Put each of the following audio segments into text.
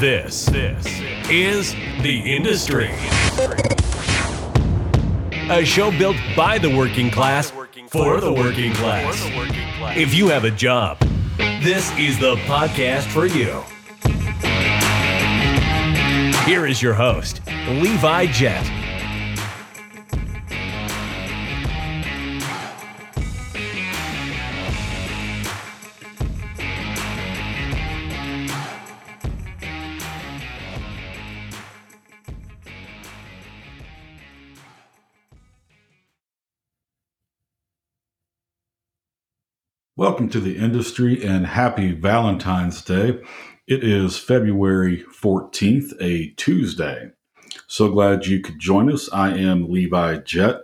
This, this is The Industry. A show built by the working class for the working class. If you have a job, this is the podcast for you. Here is your host, Levi Jett. Welcome to the industry and happy Valentine's Day. It is February 14th, a Tuesday. So glad you could join us. I am Levi Jett.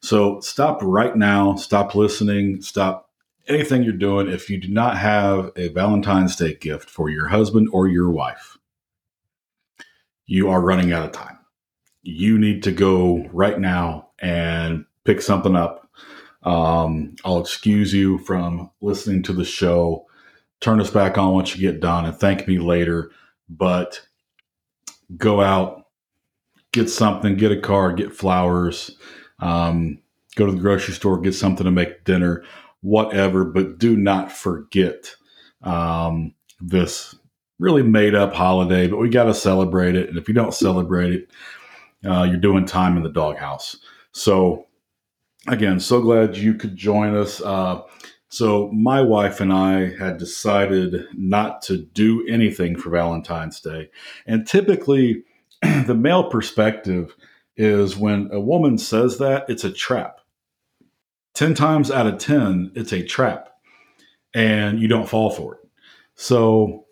So stop right now, stop listening, stop anything you're doing if you do not have a Valentine's Day gift for your husband or your wife. You are running out of time. You need to go right now and pick something up um, I'll excuse you from listening to the show. Turn us back on once you get done and thank me later. But go out, get something, get a car, get flowers, um, go to the grocery store, get something to make dinner, whatever. But do not forget um, this really made up holiday, but we got to celebrate it. And if you don't celebrate it, uh, you're doing time in the doghouse. So again, so glad you could join us. Uh, so, my wife and I had decided not to do anything for Valentine's Day. And typically, the male perspective is when a woman says that, it's a trap. 10 times out of 10, it's a trap, and you don't fall for it. So,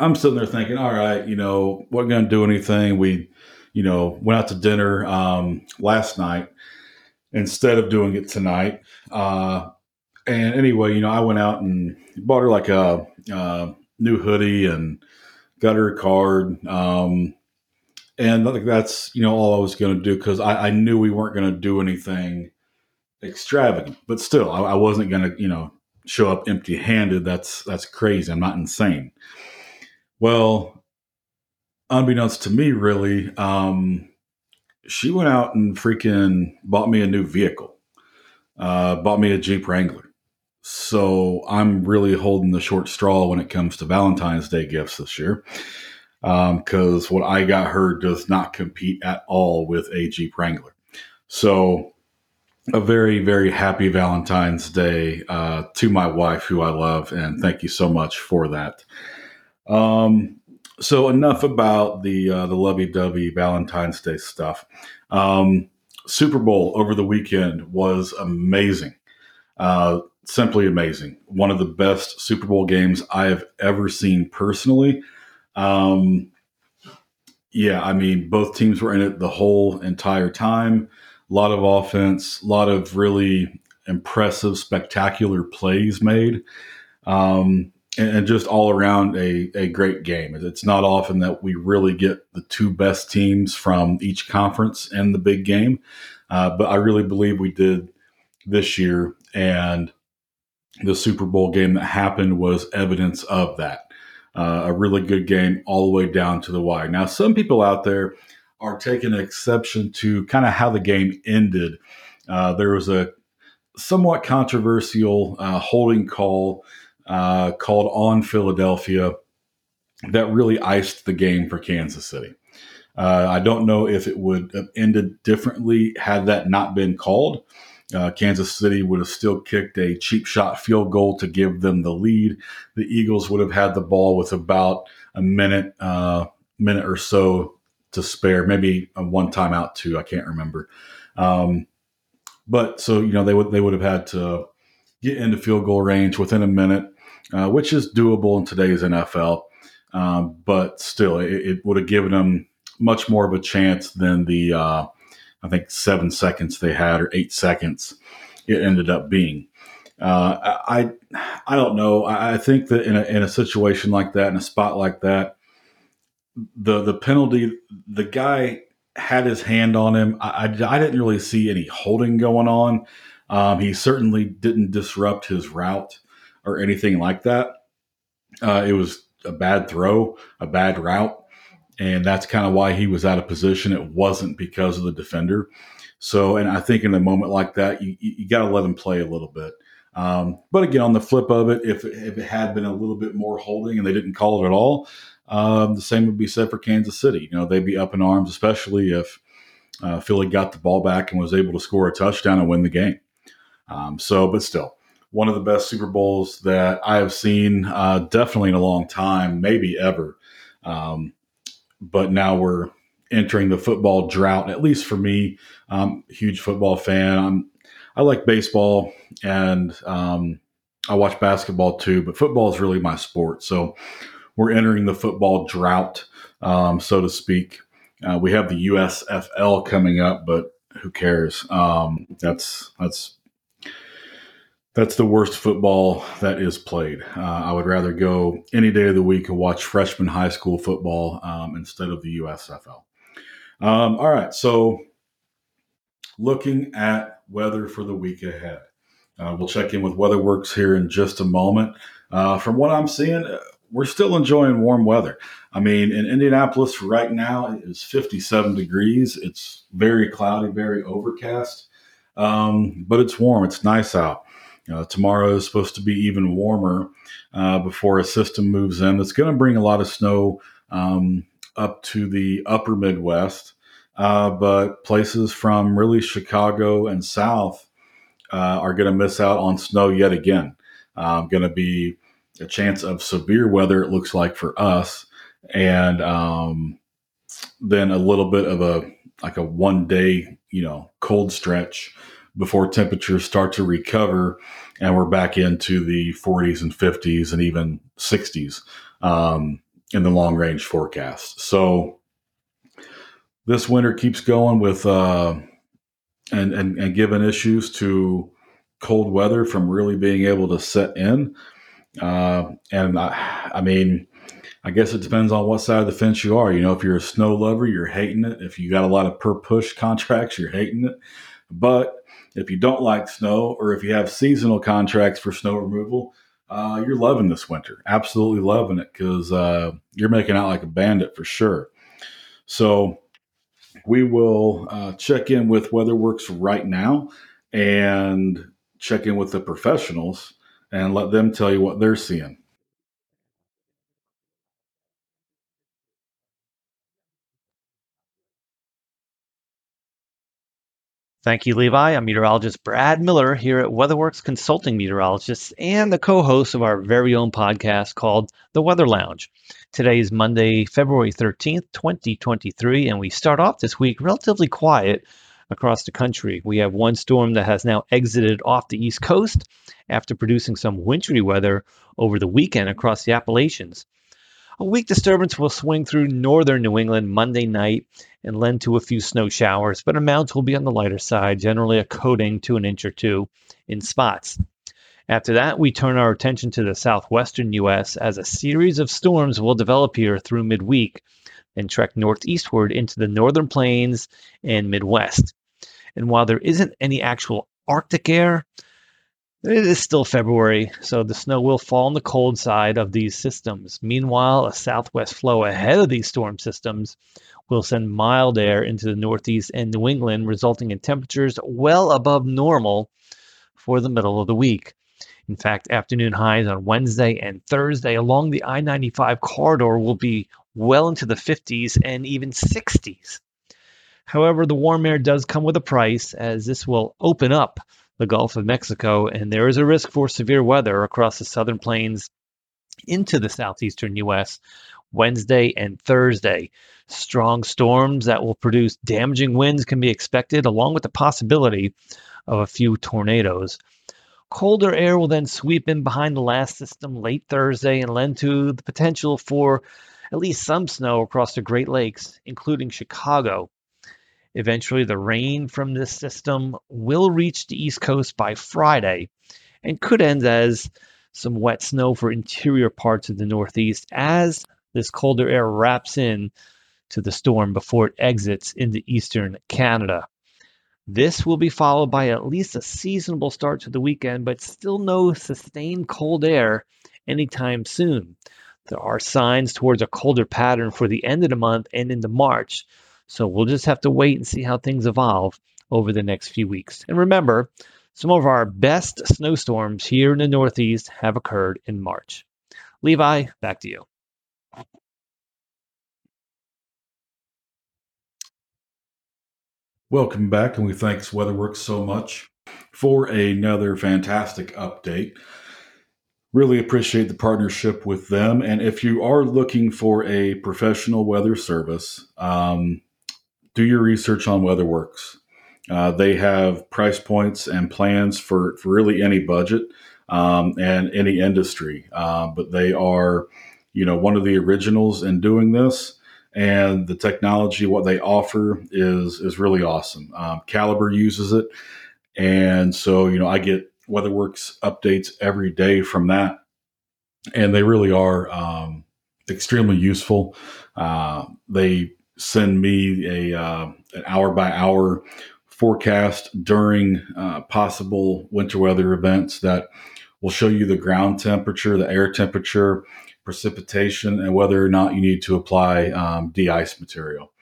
I'm sitting there thinking, all right, you know, we're going to do anything. We, you know, went out to dinner um, last night instead of doing it tonight. Uh, and anyway, you know, I went out and bought her like a, a new hoodie and got her a card. Um, and that's, you know, all I was going to do because I, I, knew we weren't going to do anything extravagant, but still, I, I wasn't going to, you know, show up empty handed. That's, that's crazy. I'm not insane. Well, unbeknownst to me, really, um, she went out and freaking bought me a new vehicle. Uh, bought me a Jeep Wrangler. So I'm really holding the short straw when it comes to Valentine's Day gifts this year. Um, because um, what I got her does not compete at all with a Jeep Wrangler. So a very, very happy Valentine's Day uh, to my wife, who I love, and thank you so much for that. Um, so enough about the uh, the lovey-dovey Valentine's Day stuff. Um, Super Bowl over the weekend was amazing, uh, simply amazing. One of the best Super Bowl games I have ever seen personally. Um, yeah, I mean, both teams were in it the whole entire time. A lot of offense, a lot of really impressive, spectacular plays made. Um, and just all around a, a great game. It's not often that we really get the two best teams from each conference in the big game, uh, but I really believe we did this year. And the Super Bowl game that happened was evidence of that. Uh, a really good game all the way down to the wire. Now, some people out there are taking exception to kind of how the game ended. Uh, there was a somewhat controversial uh, holding call uh, called On Philadelphia that really iced the game for Kansas City. Uh, I don't know if it would have ended differently had that not been called. Uh, Kansas City would have still kicked a cheap shot field goal to give them the lead. The Eagles would have had the ball with about a minute, uh, minute or so to spare, maybe one timeout too. I can't remember. Um, but so you know they would they would have had to get into field goal range within a minute, uh, which is doable in today's NFL. Um, but still, it, it, would have given them much more of a chance than the, uh, I think, seven seconds they had or eight seconds it ended up being. Uh, I I don't know. I think that in a, in a situation like that, in a spot like that, the the penalty, the guy had his hand on him. I, I, I didn't really see any holding going on. Um, he certainly didn't disrupt his route or anything like that. Uh, it was a bad throw, a bad route. And that's kind of why he was out of position. It wasn't because of the defender. So, and I think in a moment like that, you, you got to let him play a little bit. Um, but again, on the flip of it, if, if it had been a little bit more holding and they didn't call it at all, um, the same would be said for Kansas City. You know, they'd be up in arms, especially if uh, Philly got the ball back and was able to score a touchdown and win the game. Um, so, but still, one of the best Super Bowls that I have seen, uh, definitely in a long time, maybe ever. Um, but now we're entering the football drought. At least for me, I'm a huge football fan. I'm I like baseball and um, I watch basketball too, but football is really my sport. So we're entering the football drought, um, so to speak. Uh, we have the USFL coming up, but who cares? Um, that's that's that's the worst football that is played. Uh, I would rather go any day of the week and watch freshman high school football um, instead of the USFL. Um, all right, so looking at weather for the week ahead. Uh, we'll check in with WeatherWorks here in just a moment. Uh, from what I'm seeing, uh, we're still enjoying warm weather. I mean, in Indianapolis right now is 57 degrees. It's very cloudy, very overcast, um, but it's warm. It's nice out. Uh, tomorrow is supposed to be even warmer uh, before a system moves in that's going to bring a lot of snow um, up to the upper Midwest. Uh, but places from really Chicago and south uh, are going to miss out on snow yet again. Um, going to be a chance of severe weather, it looks like for us, and um, then a little bit of a like a one day, you know, cold stretch before temperatures start to recover and we're back into the 40s and 50s and even 60s um, in the long range forecast. So this winter keeps going with uh, and, and and giving issues to cold weather from really being able to set in. Uh, and I, I mean, I guess it depends on what side of the fence you are. You know, if you're a snow lover, you're hating it. If you got a lot of per push contracts, you're hating it. But if you don't like snow or if you have seasonal contracts for snow removal, uh, you're loving this winter. Absolutely loving it because uh, you're making out like a bandit for sure. So we will uh, check in with WeatherWorks right now and check in with the professionals and let them tell you what they're seeing. Thank you, Levi. I'm meteorologist Brad Miller here at WeatherWorks Consulting Meteorologists and the co host of our very own podcast called The Weather Lounge. Today is Monday, February 13th, 2023, and we start off this week relatively quiet across the country. We have one storm that has now exited off the East Coast after producing some wintry weather over the weekend across the Appalachians. A weak disturbance will swing through northern New England Monday night and lend to a few snow showers, but amounts will be on the lighter side, generally a coating to an inch or two in spots. After that, we turn our attention to the southwestern U.S. as a series of storms will develop here through midweek and trek northeastward into the northern plains and Midwest. And while there isn't any actual Arctic air, it is still February, so the snow will fall on the cold side of these systems. Meanwhile, a southwest flow ahead of these storm systems will send mild air into the Northeast and New England, resulting in temperatures well above normal for the middle of the week. In fact, afternoon highs on Wednesday and Thursday along the I 95 corridor will be well into the 50s and even 60s. However, the warm air does come with a price, as this will open up the Gulf of Mexico, and there is a risk for severe weather across the southern plains into the southeastern U.S. Wednesday and Thursday. Strong storms that will produce damaging winds can be expected, along with the possibility of a few tornadoes. Colder air will then sweep in behind the last system late Thursday and lend to the potential for at least some snow across the Great Lakes, including Chicago. Eventually, the rain from this system will reach the East Coast by Friday and could end as some wet snow for interior parts of the Northeast as this colder air wraps in to the storm before it exits into eastern Canada. This will be followed by at least a seasonable start to the weekend, but still no sustained cold air anytime soon. There are signs towards a colder pattern for the end of the month and into March. So we'll just have to wait and see how things evolve over the next few weeks. And remember, some of our best snowstorms here in the Northeast have occurred in March. Levi, back to you. Welcome back, and we thanks WeatherWorks so much for another fantastic update. Really appreciate the partnership with them. And if you are looking for a professional weather service, um, do your research on WeatherWorks. Uh, they have price points and plans for, for really any budget um, and any industry, uh, but they are, you know, one of the originals in doing this. And the technology, what they offer, is is really awesome. Um, Caliber uses it, and so you know I get WeatherWorks updates every day from that, and they really are um, extremely useful. Uh, they send me a uh, an hour by hour forecast during uh, possible winter weather events that will show you the ground temperature, the air temperature, precipitation, and whether or not you need to apply um, de-ice material.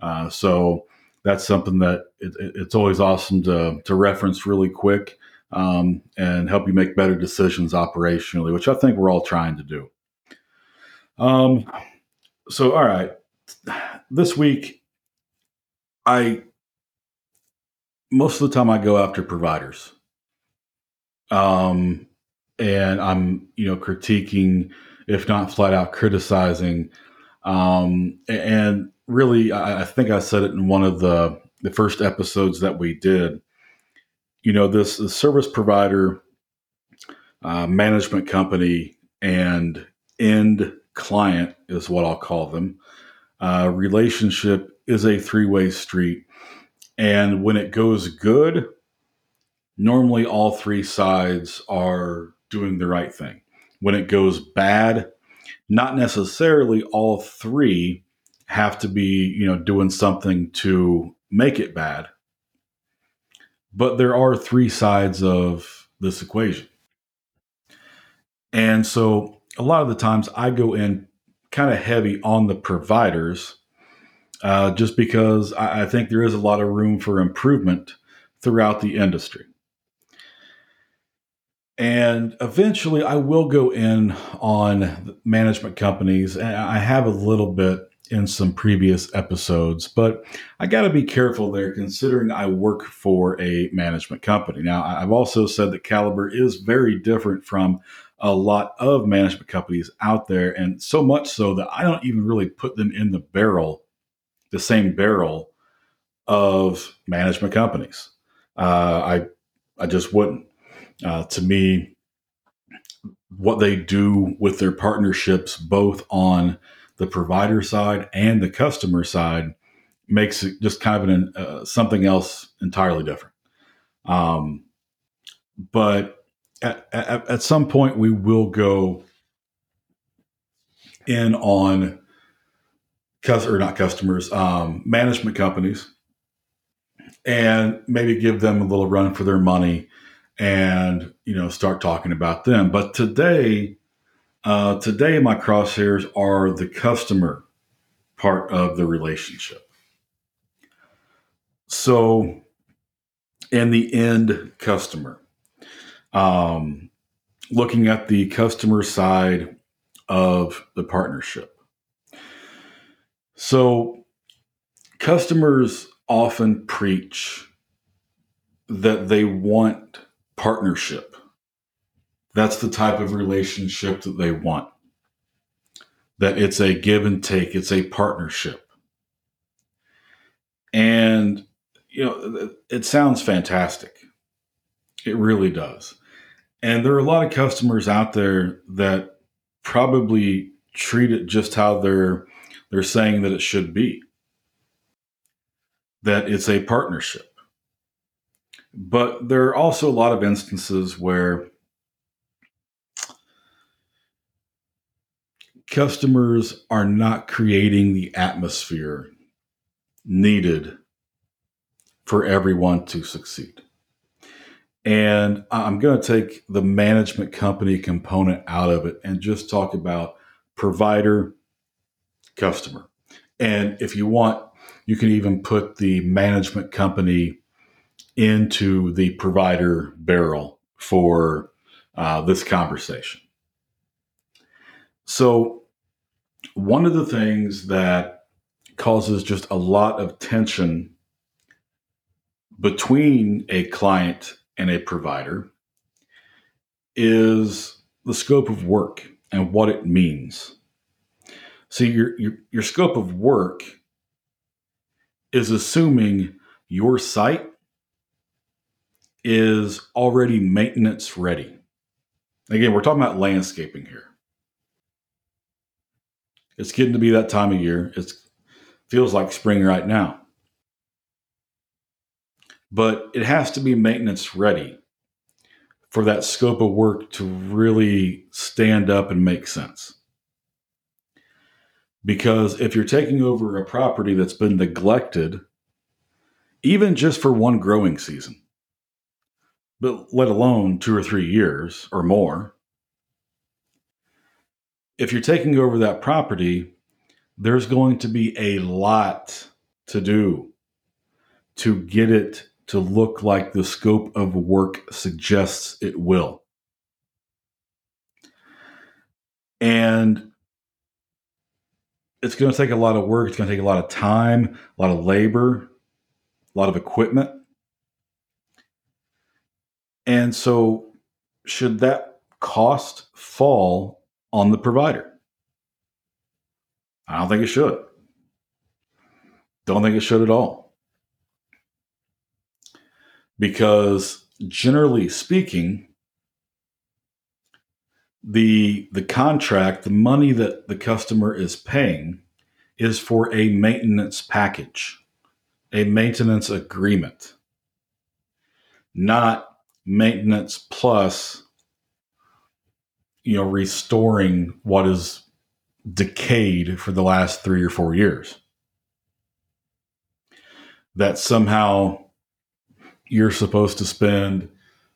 Uh, so that's something that it, it's always awesome to, to reference really quick um, and help you make better decisions operationally, which I think we're all trying to do. Um, so, all right, this week, I most of the time I go after providers, um, and I'm you know critiquing, if not flat out criticizing, um, and really, I, I think I said it in one of the the first episodes that we did. You know, this, this service provider, uh, management company, and end client is what I'll call them uh, relationship is a three way street. And when it goes good, normally all three sides are doing the right thing. When it goes bad, not necessarily all three have to be, you know, doing something to make it bad. But there are three sides of this equation. And so a lot of the times I go in kind of heavy on the providers, uh, just because I, I think there is a lot of room for improvement throughout the industry. And eventually, I will go in on management companies. And I have a little bit in some previous episodes, but I got to be careful there considering I work for a management company. Now, I've also said that Caliber is very different from a lot of management companies out there, and so much so that I don't even really put them in the barrel, the same barrel of management companies. Uh, I I just wouldn't. Uh, to me, what they do with their partnerships, both on the provider side and the customer side, makes it just kind of an, uh, something else entirely different. Um, but at, at, at some point we will go in on or not customers, um, management companies, and maybe give them a little run for their money, and you know start talking about them. But today, uh, today my crosshairs are the customer part of the relationship. So, and the end customer um, looking at the customer side of the partnership. So, customers often preach that they want partnership. That's the type of relationship that they want. That it's a give and take, it's a partnership. And, you know, it sounds fantastic. It really does. And there are a lot of customers out there that probably treat it just how they're they're saying that it should be. That it's a partnership. But there are also a lot of instances where customers are not creating the atmosphere needed for everyone to succeed. And I'm going to take the management company component out of it and just talk about provider, customer. And if you want, you can even put the management company into the provider barrel for uh, this conversation. So, one of the things that causes just a lot of tension between a client and a provider is the scope of work and what it means. So your, your, your scope of work is assuming your site is already maintenance ready. Again, we're talking about landscaping here. It's getting to be that time of year. It feels like spring right now. But it has to be maintenance ready for that scope of work to really stand up and make sense. Because if you're taking over a property that's been neglected, even just for one growing season, but let alone two or three years or more, if you're taking over that property, there's going to be a lot to do to get it to look like the scope of work suggests it will. And it's going to take a lot of work. It's going to take a lot of time, a lot of labor, a lot of equipment. And so, should that cost fall on the provider? I don't think it should. Don't think it should at all because generally speaking the the contract the money that the customer is paying is for a maintenance package a maintenance agreement not maintenance plus you know restoring what is decayed for the last 3 or 4 years. That somehow you're supposed to spend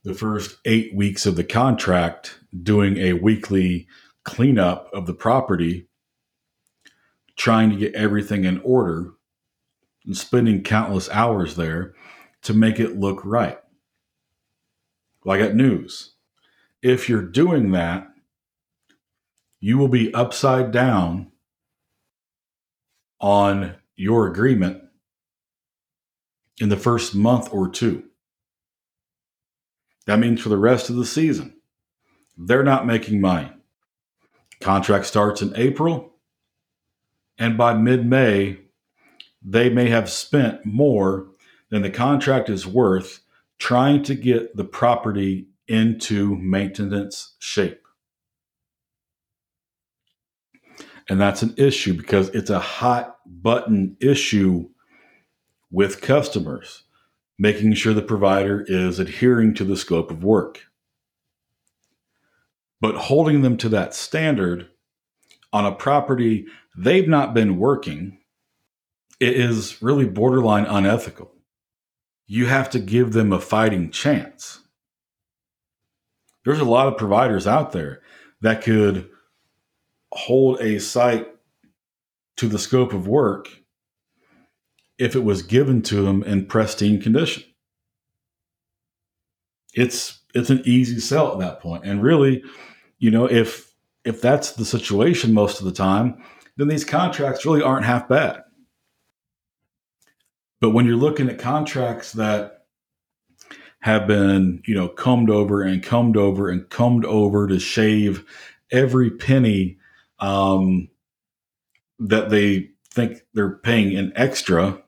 the first eight weeks of the contract doing a weekly cleanup of the property, trying to get everything in order, and spending countless hours there to make it look right. Well, I got news. If you're doing that, you will be upside down on your agreement in the first month or two. That means for the rest of the season, they're not making money. Contract starts in April, and by mid May, they may have spent more than the contract is worth trying to get the property into maintenance shape. And that's an issue because it's a hot button issue with customers, making sure the provider is adhering to the scope of work. But holding them to that standard on a property they've not been working it is really borderline unethical. You have to give them a fighting chance. There's a lot of providers out there that could hold a site to the scope of work if it was given to them in pristine condition. It's it's an easy sell at that point. And really, you know, if if that's the situation most of the time, then these contracts really aren't half bad. But when you're looking at contracts that have been, you know, combed over and combed over and combed over to shave every penny um, that they think they're paying in extra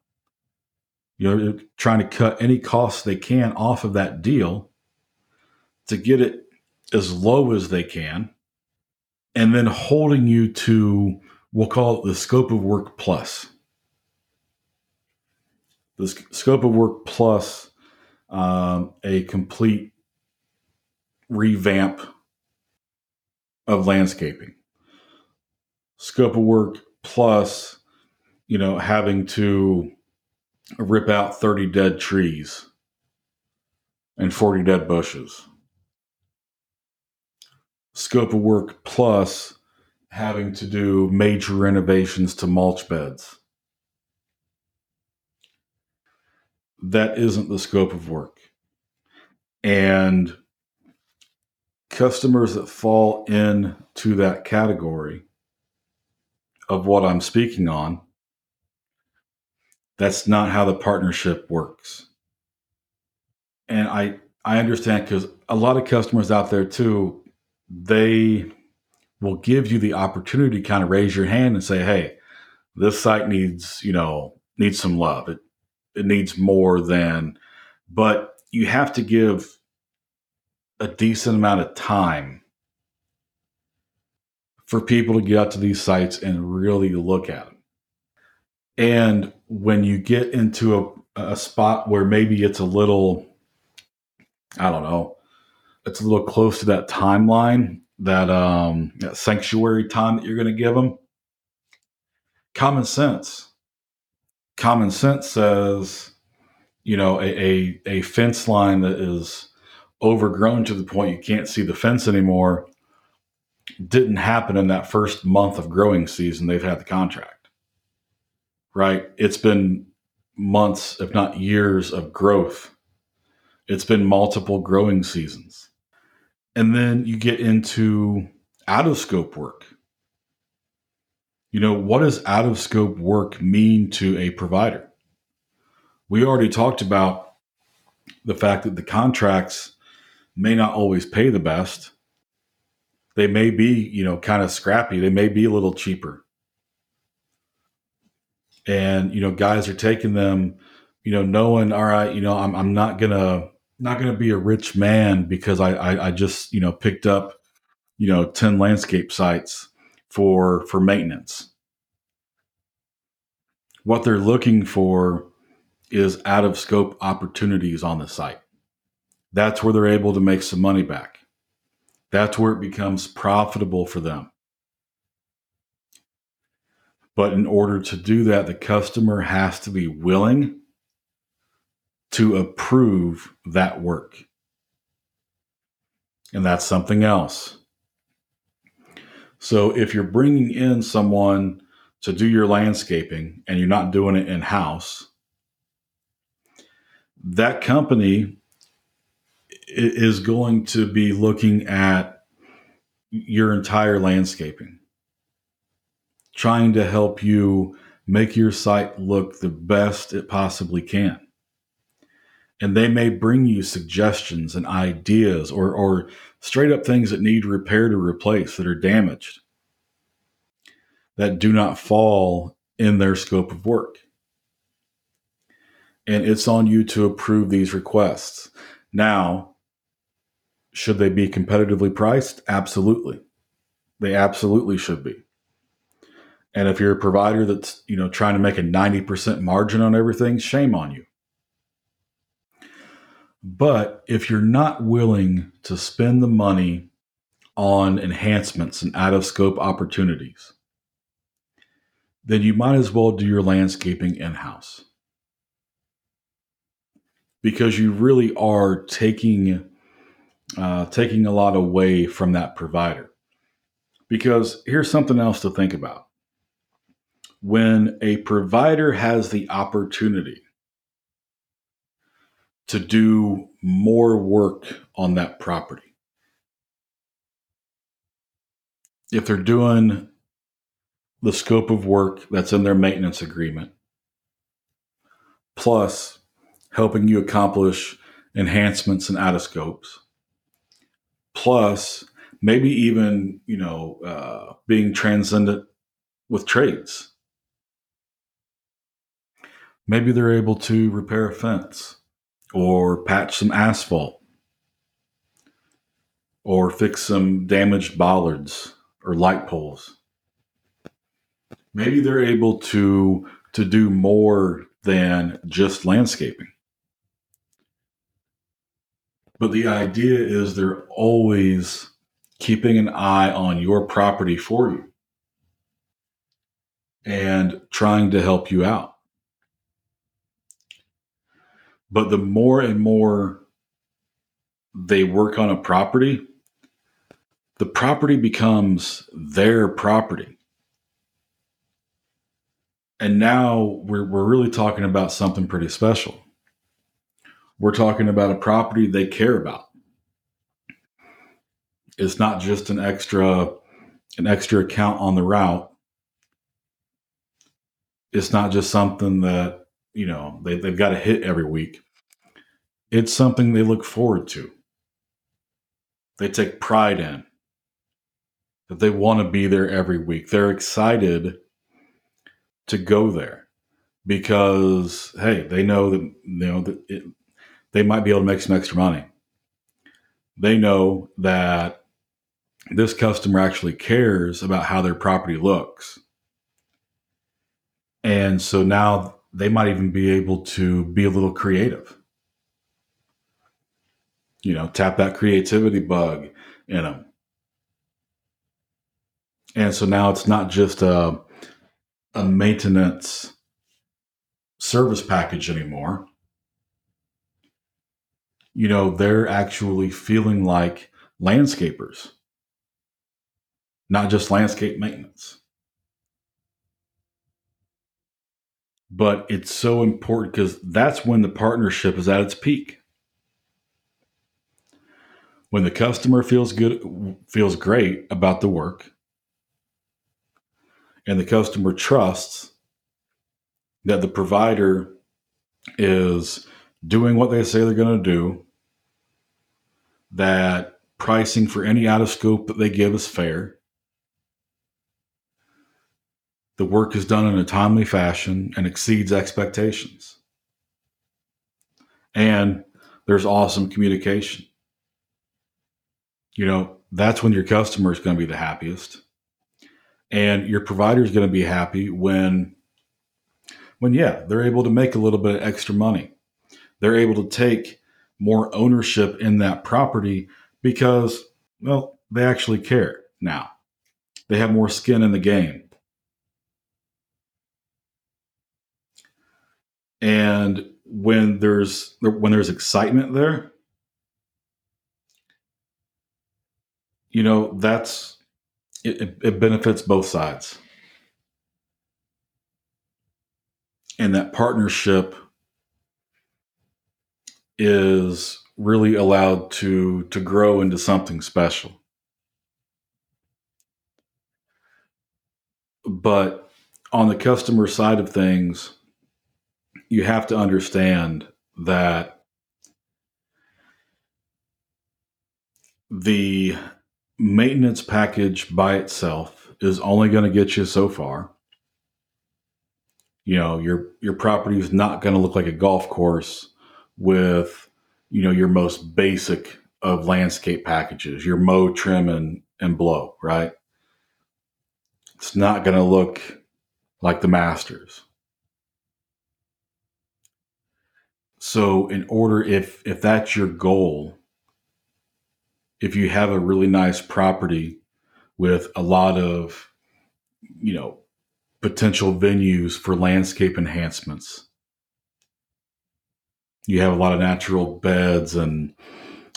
you know, trying to cut any costs they can off of that deal to get it as low as they can, and then holding you to, we'll call it the scope of work plus. The scope of work plus um, a complete revamp of landscaping. Scope of work plus, you know, having to rip out 30 dead trees and 40 dead bushes. Scope of work plus having to do major renovations to mulch beds. That isn't the scope of work. And customers that fall into that category of what I'm speaking on, that's not how the partnership works. And I I understand because a lot of customers out there too, they will give you the opportunity to kind of raise your hand and say, hey, this site needs, you know, needs some love. It it needs more than, but you have to give a decent amount of time for people to get out to these sites and really look at them. And when you get into a, a spot where maybe it's a little, I don't know, it's a little close to that timeline, that um, that sanctuary time that you're going to give them. Common sense. Common sense says, you know, a, a, a fence line that is overgrown to the point you can't see the fence anymore didn't happen in that first month of growing season they've had the contract. Right? It's been months, if not years, of growth. It's been multiple growing seasons. And then you get into out of scope work. You know, what does out of scope work mean to a provider? We already talked about the fact that the contracts may not always pay the best. They may be, you know, kind of scrappy. They may be a little cheaper. And, you know, guys are taking them, you know, knowing, all right, you know, I'm, I'm not to, not to be a rich man because I, I, I just, you know, picked up, you know, 10 landscape sites for, for maintenance. What they're looking for is out of scope opportunities on the site. That's where they're able to make some money back. That's where it becomes profitable for them. But in order to do that, the customer has to be willing to approve that work. And that's something else. So if you're bringing in someone to do your landscaping and you're not doing it in house, that company is going to be looking at your entire landscaping, trying to help you make your site look the best it possibly can. And they may bring you suggestions and ideas or, or straight up things that need repair to replace that are damaged that do not fall in their scope of work. And it's on you to approve these requests. Now, should they be competitively priced? Absolutely. They absolutely should be. And if you're a provider that's, you know, trying to make a 90% margin on everything, shame on you. But if you're not willing to spend the money on enhancements and out of scope opportunities, then you might as well do your landscaping in house. Because you really are taking uh, taking a lot away from that provider. Because here's something else to think about. When a provider has the opportunity to do more work on that property, if they're doing the scope of work that's in their maintenance agreement, plus helping you accomplish enhancements and out of scopes, plus maybe even you know uh, being transcendent with trades maybe they're able to repair a fence or patch some asphalt or fix some damaged bollards or light poles maybe they're able to to do more than just landscaping but the idea is they're always keeping an eye on your property for you and trying to help you out. But the more and more they work on a property, the property becomes their property. And now we're, we're really talking about something pretty special. We're talking about a property they care about. It's not just an extra an extra account on the route. It's not just something that, you know, they, they've got to hit every week. It's something they look forward to. They take pride in. That they want to be there every week. They're excited to go there because hey, they know that you know that it, they might be able to make some extra money. They know that this customer actually cares about how their property looks. And so now they might even be able to be a little creative. You know, tap that creativity bug in them. And so now it's not just a, a maintenance service package anymore. You know, they're actually feeling like landscapers not just landscape maintenance. But it's so important because that's when the partnership is at its peak. When the customer feels good, feels great about the work, and the customer trusts that the provider is doing what they say they're going to do, that pricing for any out of scope that they give is fair, the work is done in a timely fashion and exceeds expectations. And there's awesome communication. You know, that's when your customer is going to be the happiest. And your provider is going to be happy when when yeah, they're able to make a little bit of extra money. They're able to take more ownership in that property because well, they actually care now. They have more skin in the game and when there's when there's excitement there you know that's it, it benefits both sides. And that partnership is really allowed to to grow into something special. But on the customer side of things you have to understand that the maintenance package by itself is only going to get you so far. You know, your your property is not going to look like a golf course with, you know, your most basic of landscape packages, your mow, trim, and and blow, right? It's not going to look like the masters. So in order if if that's your goal, if you have a really nice property with a lot of you know potential venues for landscape enhancements. You have a lot of natural beds and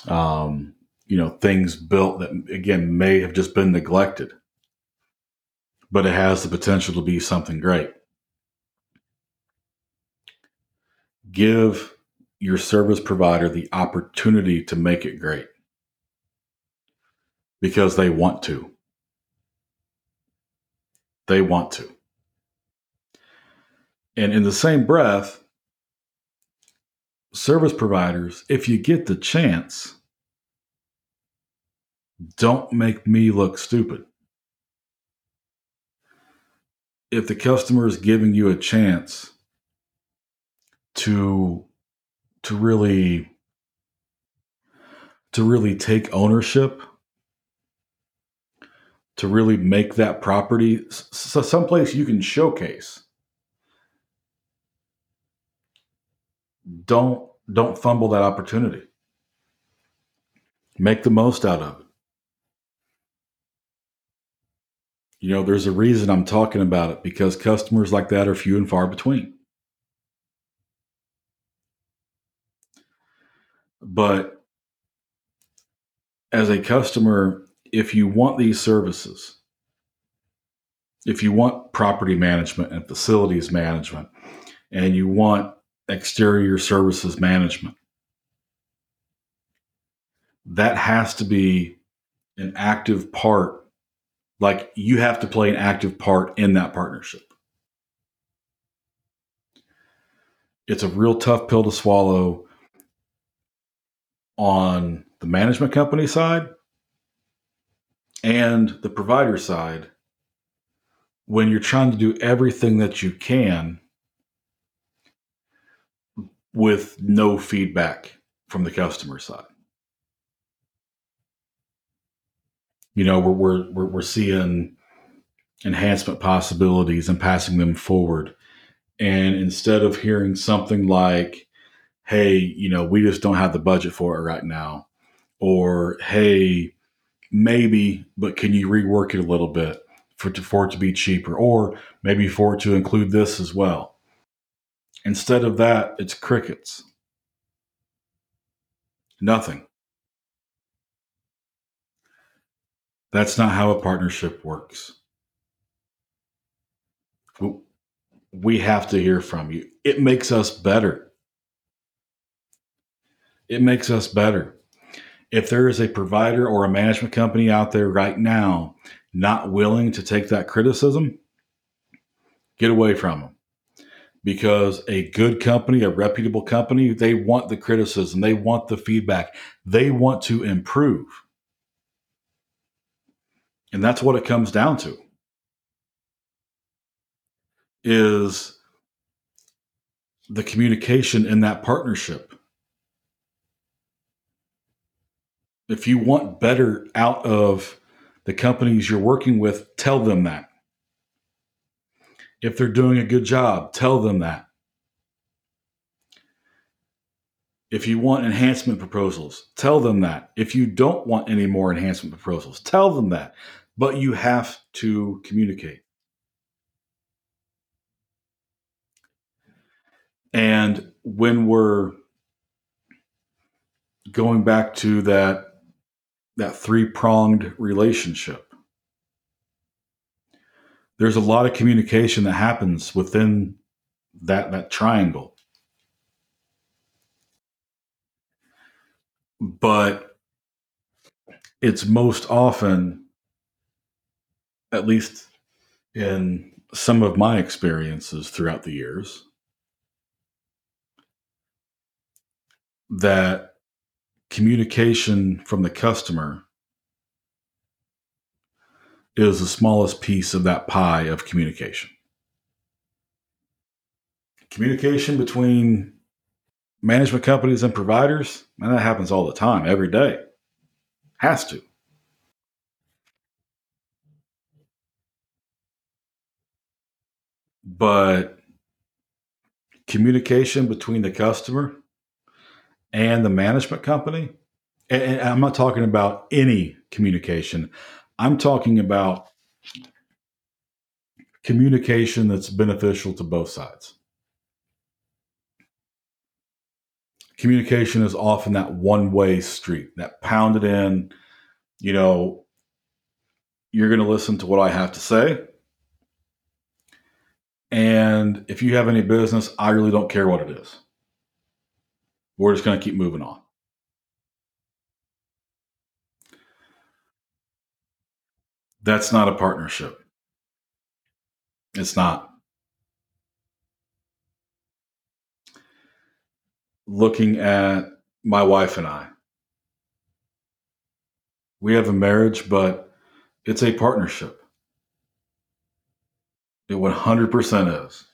um, you know things built that again may have just been neglected, but it has the potential to be something great. Give your service provider the opportunity to make it great because they want to. They want to. And in the same breath, service providers, if you get the chance, don't make me look stupid. If the customer is giving you a chance to to really to really take ownership to really make that property so someplace you can showcase. Don't don't fumble that opportunity. Make the most out of it. You know there's a reason i'm talking about it because customers like that are few and far between But as a customer, if you want these services, if you want property management and facilities management, and you want exterior services management, that has to be an active part. Like you have to play an active part in that partnership. It's a real tough pill to swallow on the management company side and the provider side when you're trying to do everything that you can with no feedback from the customer side. You know, we're we're we're, seeing enhancement possibilities and passing them forward. And instead of hearing something like, hey, you know, we just don't have the budget for it right now, or hey, maybe, but can you rework it a little bit for, to, for it to be cheaper, or maybe for it to include this as well. Instead of that, it's crickets. Nothing. That's not how a partnership works. We have to hear from you. It makes us better. It makes us better. If there is a provider or a management company out there right now not willing to take that criticism, get away from them. Because a good company, a reputable company, they want the criticism, they want the feedback, they want to improve. And that's what it comes down to. Is the communication in that partnership. If you want better out of the companies you're working with, tell them that. If they're doing a good job, tell them that. If you want enhancement proposals, tell them that. If you don't want any more enhancement proposals, tell them that. But you have to communicate. And when we're going back to that that three pronged relationship. There's a lot of communication that happens within that, that triangle. But it's most often, at least in some of my experiences throughout the years, that communication from the customer is the smallest piece of that pie of communication. Communication between management companies and providers, and that happens all the time, every day. Has to. But communication between the customer and the management company, and I'm not talking about any communication, I'm talking about communication that's beneficial to both sides. Communication is often that one way street, that pounded in, you know, you're going to listen to what I have to say. And if you have any business, I really don't care what it is. We're just going to keep moving on. That's not a partnership. It's not. Looking at my wife and I, we have a marriage, but it's a partnership. It 100% is.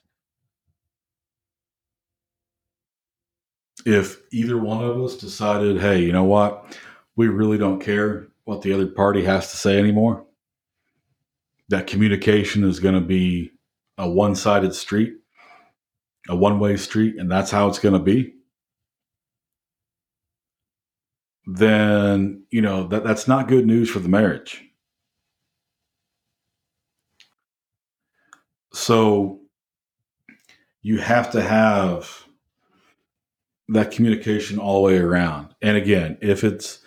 If either one of us decided, hey, you know what, we really don't care what the other party has to say anymore, that communication is going to be a one sided street, a one way street, and that's how it's going to be, then, you know, that, that's not good news for the marriage. So you have to have that communication all the way around. And again, if it's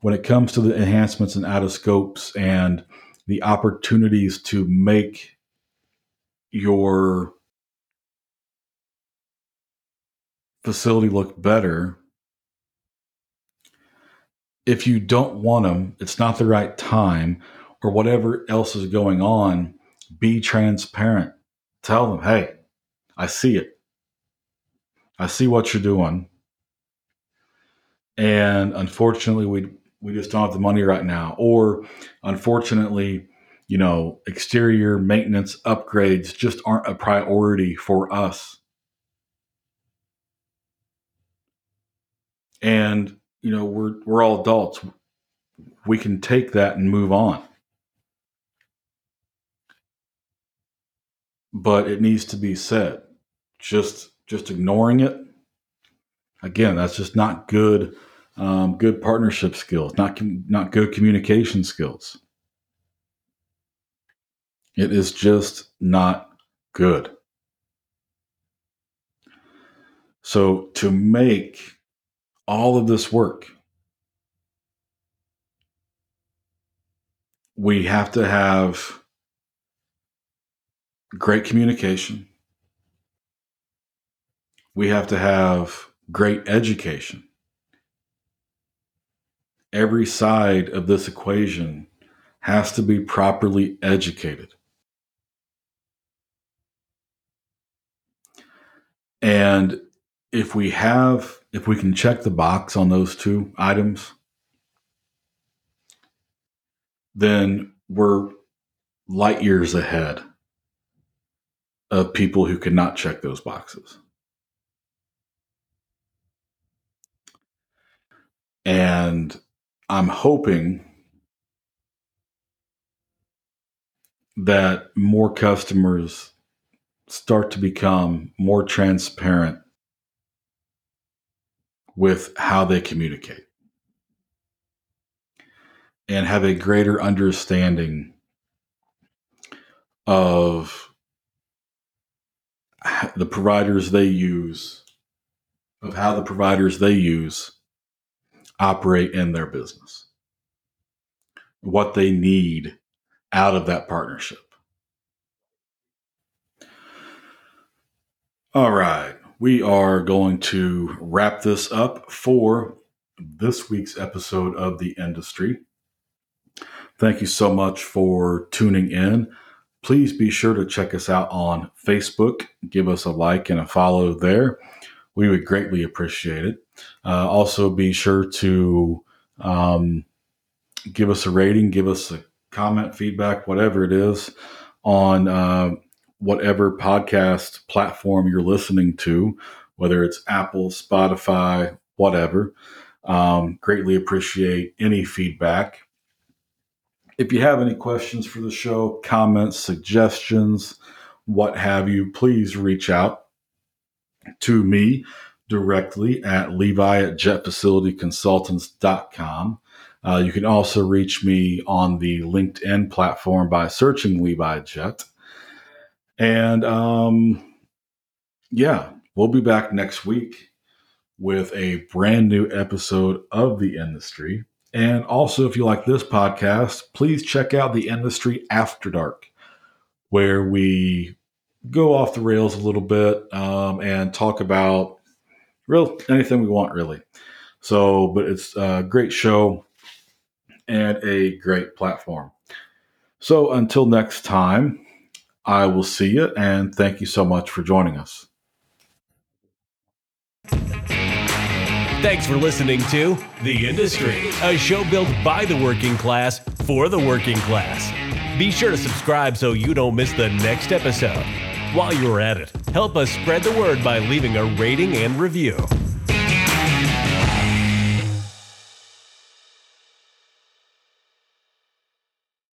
when it comes to the enhancements and out of scopes and the opportunities to make your facility look better, if you don't want them, it's not the right time, or whatever else is going on, be transparent. Tell them, hey, I see it. I see what you're doing. And unfortunately, we we just don't have the money right now. Or unfortunately, you know, exterior maintenance upgrades just aren't a priority for us. And, you know, we're we're all adults. We can take that and move on. But it needs to be said. Just just ignoring it again, that's just not good um, good partnership skills, not not good communication skills. It is just not good. So to make all of this work, we have to have great communication. We have to have great education every side of this equation has to be properly educated. And if we have, if we can check the box on those two items, then we're light years ahead of people who cannot check those boxes. And I'm hoping that more customers start to become more transparent with how they communicate and have a greater understanding of the providers they use, of how the providers they use operate in their business, what they need out of that partnership. All right, we are going to wrap this up for this week's episode of The Industry. Thank you so much for tuning in. Please be sure to check us out on Facebook. Give us a like and a follow there. We would greatly appreciate it. Uh, also, be sure to um, give us a rating, give us a comment, feedback, whatever it is on uh, whatever podcast platform you're listening to, whether it's Apple, Spotify, whatever. Um, greatly appreciate any feedback. If you have any questions for the show, comments, suggestions, what have you, please reach out to me directly at levi at jetfacilityconsultants.com. Uh, you can also reach me on the LinkedIn platform by searching Levi Jet. And um, yeah, we'll be back next week with a brand new episode of The Industry. And also, if you like this podcast, please check out The Industry After Dark, where we go off the rails a little bit um, and talk about real anything we want really. So, but it's a great show and a great platform. So until next time, I will see you and thank you so much for joining us. Thanks for listening to The Industry, a show built by the working class for the working class. Be sure to subscribe so you don't miss the next episode. While you're at it, help us spread the word by leaving a rating and review.